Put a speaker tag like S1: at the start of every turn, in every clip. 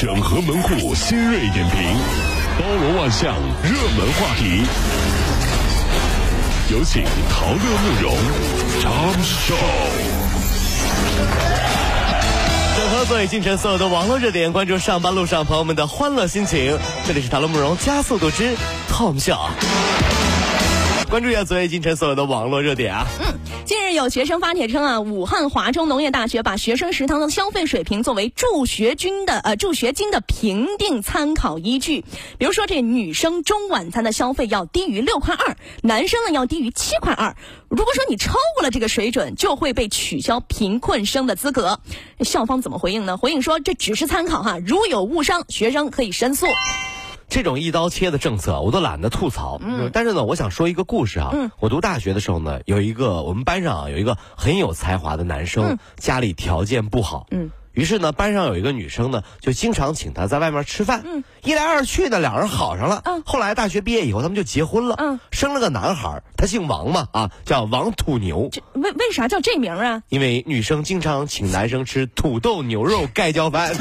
S1: 整合门户新锐点评，包罗万象，热门话题。有请陶乐慕容长寿。
S2: 整合最近城所有的网络热点，关注上班路上朋友们的欢乐心情。这里是陶乐慕容加速度之 Tom 笑。关注一下昨夜今晨所有的网络热点啊！
S3: 嗯，近日有学生发帖称啊，武汉华中农业大学把学生食堂的消费水平作为助学金的呃助学金的评定参考依据。比如说，这女生中晚餐的消费要低于六块二，男生呢要低于七块二。如果说你超过了这个水准，就会被取消贫困生的资格。校方怎么回应呢？回应说这只是参考哈，如有误伤，学生可以申诉。
S2: 这种一刀切的政策，我都懒得吐槽。嗯，但是呢，我想说一个故事啊。嗯，我读大学的时候呢，有一个我们班上啊有一个很有才华的男生，家里条件不好。嗯，于是呢，班上有一个女生呢，就经常请他在外面吃饭。嗯，一来二去呢，两人好上了。嗯，后来大学毕业以后，他们就结婚了。嗯，生了个男孩，他姓王嘛，啊，叫王土牛。
S3: 为为啥叫这名啊？
S2: 因为女生经常请男生吃土豆牛肉盖浇饭。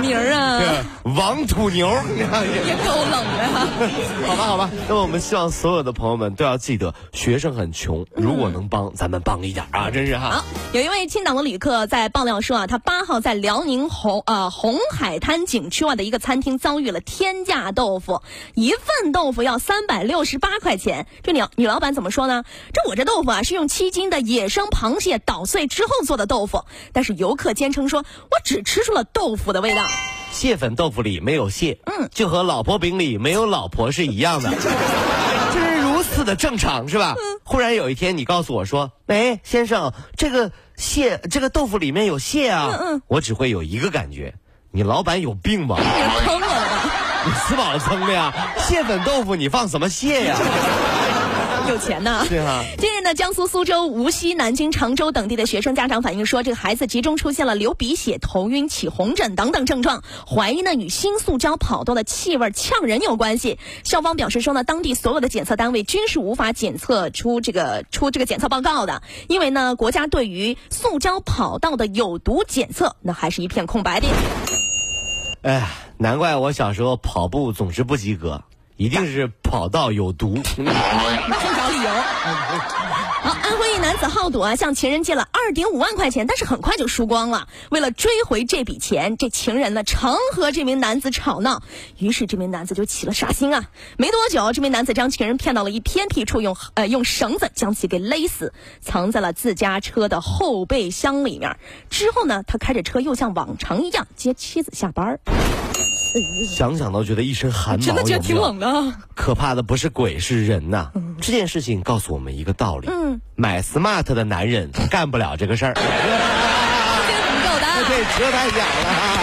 S3: 名儿啊，
S2: 王土牛，
S3: 也够冷的。
S2: 好吧，好吧，那么我们希望所有的朋友们都要记得，学生很穷，如果能帮，咱们帮一点啊，真是哈。
S3: 好，有一位青岛的旅客在爆料说啊，他八号在辽宁红呃红海滩景区外的一个餐厅遭遇了天价豆腐，一份豆腐要三百六十八块钱。这女女老板怎么说呢？这我这豆腐啊是用七斤的野生螃蟹捣碎之后做的豆腐，但是游客坚称说我只吃出了豆腐的味道。
S2: 蟹粉豆腐里没有蟹，嗯，就和老婆饼里没有老婆是一样的，这是如此的正常，是吧？忽然有一天你告诉我说：“喂，先生，这个蟹，这个豆腐里面有蟹啊。”嗯嗯，我只会有一个感觉，你老板有病吧？你
S3: 坑我吧？
S2: 你吃饱了撑的呀？蟹粉豆腐你放什么蟹呀？
S3: 有钱呢。
S2: 对啊。
S3: 近日呢，江苏苏州、无锡、南京、常州等地的学生家长反映说，这个孩子集中出现了流鼻血、头晕、起红疹等等症状，怀疑呢与新塑胶跑道的气味呛人有关系。校方表示说呢，当地所有的检测单位均是无法检测出这个出这个检测报告的，因为呢，国家对于塑胶跑道的有毒检测那还是一片空白的。
S2: 哎呀，难怪我小时候跑步总是不及格。一定是跑道有毒，
S3: 净找理由。好，安徽一男子好赌啊，向情人借了二点五万块钱，但是很快就输光了。为了追回这笔钱，这情人呢常和这名男子吵闹，于是这名男子就起了杀心啊。没多久，这名男子将情人骗到了一偏僻处，用呃用绳子将其给勒死，藏在了自家车的后备箱里面。之后呢，他开着车又像往常一样接妻子下班。
S2: 想想都觉得一身汗毛。
S3: 真的觉得挺冷的。
S2: 可怕的不是鬼，是人呐。这件事情告诉我们一个道理：买 smart 的男人干不了这个事儿。这
S3: 怎么够的？
S2: 这车太小了。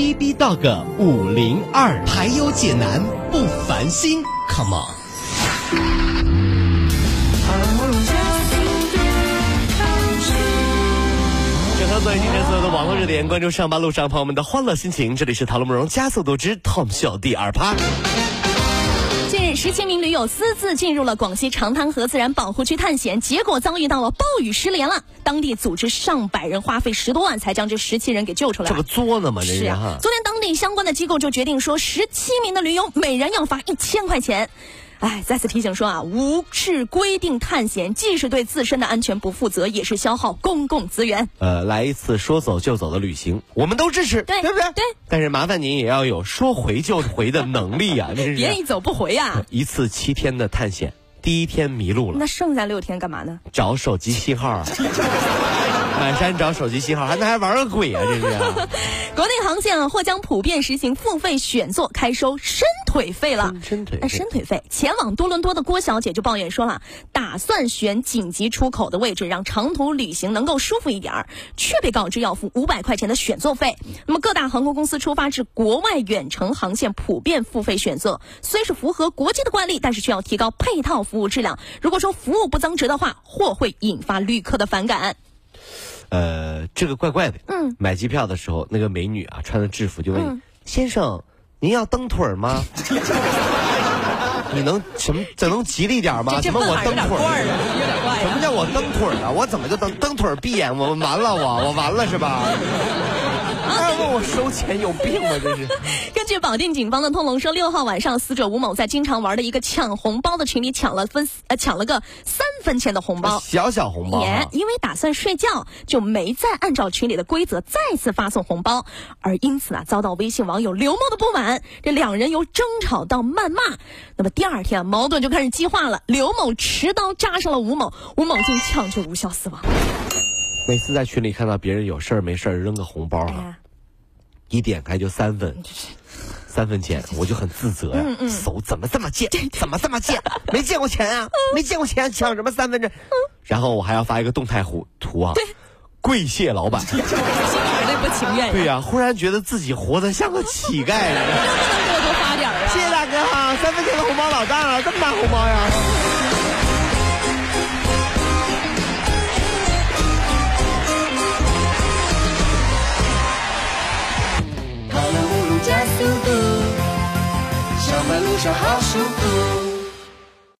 S2: B B Dog 五零二排忧解难不烦心，Come on！整合最新热所有的网络热点，关注上班路上朋友们的欢乐心情。这里是《讨论慕容加速度之 Tom 秀》第二趴。
S3: 十七名驴友私自进入了广西长滩河自然保护区探险，结果遭遇到了暴雨失联了。当地组织上百人，花费十多万才将这十七人给救出来。
S2: 这不作呢吗？
S3: 是啊。昨天当地相关的机构就决定说，十七名的驴友每人要罚一千块钱。哎，再次提醒说啊，无视规定探险，既是对自身的安全不负责，也是消耗公共资源。
S2: 呃，来一次说走就走的旅行，我们都支持，
S3: 对
S2: 对不对？
S3: 对。
S2: 但是麻烦您也要有说回就回的能力 呀。
S3: 别一走不回呀。
S2: 一次七天的探险，第一天迷路了，
S3: 那剩下六天干嘛呢？
S2: 找手机信号。满山找手机信号，还那还玩个鬼啊！这是。
S3: 国内航线啊或将普遍实行付费选座开收伸腿费了。
S2: 伸腿，
S3: 伸腿费。前往多伦多的郭小姐就抱怨说了，打算选紧急出口的位置，让长途旅行能够舒服一点儿，却被告知要付五百块钱的选座费。那么各大航空公司出发至国外远程航线普遍付费选座，虽是符合国际的惯例，但是需要提高配套服务质量。如果说服务不增值的话，或会引发旅客的反感。
S2: 呃，这个怪怪的。嗯，买机票的时候，那个美女啊，穿着制服就问先生：“您要蹬腿吗？” 你能什么？怎能吉利点吗？什么我蹬腿
S3: 儿？
S2: 什么叫我蹬腿儿啊？我怎么就蹬蹬腿儿闭眼？我完了，我我完了是吧？还问我收钱，有病吗？这是。
S3: 根据保定警方的通龙说，六号晚上，死者吴某在经常玩的一个抢红包的群里抢了分呃抢了个三分钱的红包，
S2: 小小红包。
S3: 也因为打算睡觉，就没再按照群里的规则再次发送红包，而因此啊遭到微信网友刘某的不满，这两人由争吵到谩骂。那么第二天矛盾就开始激化了，刘某持刀扎伤了吴某，吴某竟抢救无效死亡。
S2: 每次在群里看到别人有事儿没事儿扔个红包啊，一点开就三分，三分钱，我就很自责呀。手怎么这么贱？怎么这么贱？没见过钱啊？没见过钱，抢什么三分这？然后我还要发一个动态图图啊，跪谢老板，心里
S3: 不情愿。
S2: 对呀，忽然觉得自己活得像个乞丐。
S3: 多多发点啊！
S2: 谢谢大哥哈，三分钱的红包老大了，这么大红包呀！